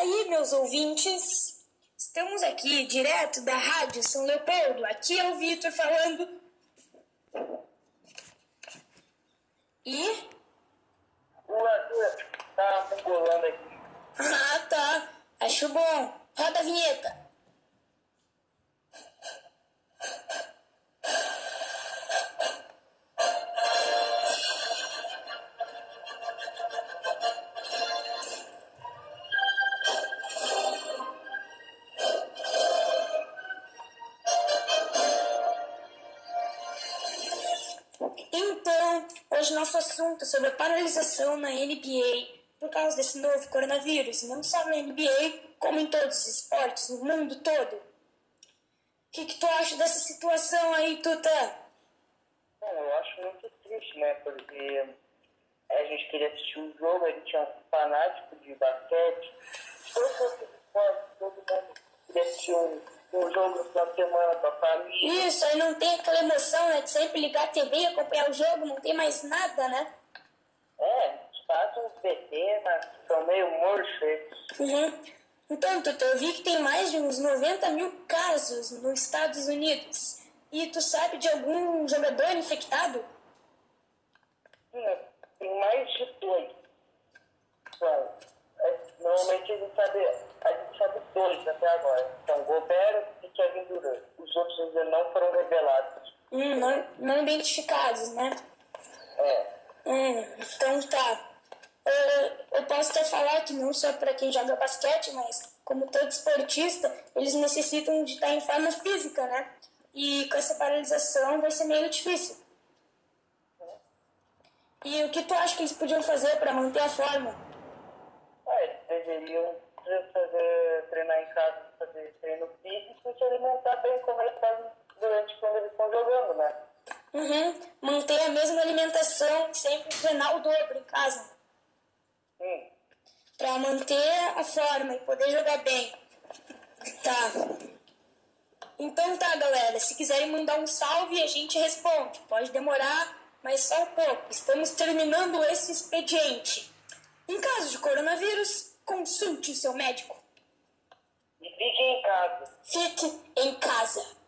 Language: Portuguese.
aí, meus ouvintes? Estamos aqui direto da Rádio São Leopoldo. Aqui é o Vitor falando. E. O Arthur tá mongolando aqui. Ah, tá. Acho bom. Roda a vinheta. Então, hoje nosso assunto é sobre a paralisação na NBA por causa desse novo coronavírus, não só na NBA, como em todos os esportes, no mundo todo. O que, que tu acha dessa situação aí, Tuta? Bom, eu acho muito triste, né? Porque a gente queria assistir um jogo, a gente é um fanático de basquete. Todo mundo queria assistir um jogo no final de semana com a família. Isso, aí não tem aquela emoção, né, de sempre ligar a TV e acompanhar o jogo, não tem mais nada, né? É, fazem uns mas são meio murchos. Uhum. Então, Tuta, eu vi que tem mais de uns 90 mil casos nos Estados Unidos. E tu sabe de algum jogador infectado? Sim, tem mais de dois. Bom, é, normalmente a gente sabe, a gente sabe dois até agora. Então, Gobert Hum, não, não identificados, né? É, Hum, então tá. Eu, eu posso até falar que não só para quem joga basquete, mas como todo esportista, eles necessitam de estar em forma física, né? E com essa paralisação vai ser meio difícil. E o que tu acha que eles podiam fazer para manter a forma? é, eles deveriam fazer, treinar em casa, fazer treino físico e se alimentar bem como eles fazem durante quando eles estão jogando, né? Uhum. Manter a mesma alimentação, sempre treinar o dobro em casa. Sim. Pra manter a forma e poder jogar bem. Tá. Então tá, galera. Se quiserem mandar um salve, a gente responde. Pode demorar, mas só um pouco. Estamos terminando esse expediente. Em caso de coronavírus, consulte o seu médico. E fiquem em casa. Fique em casa.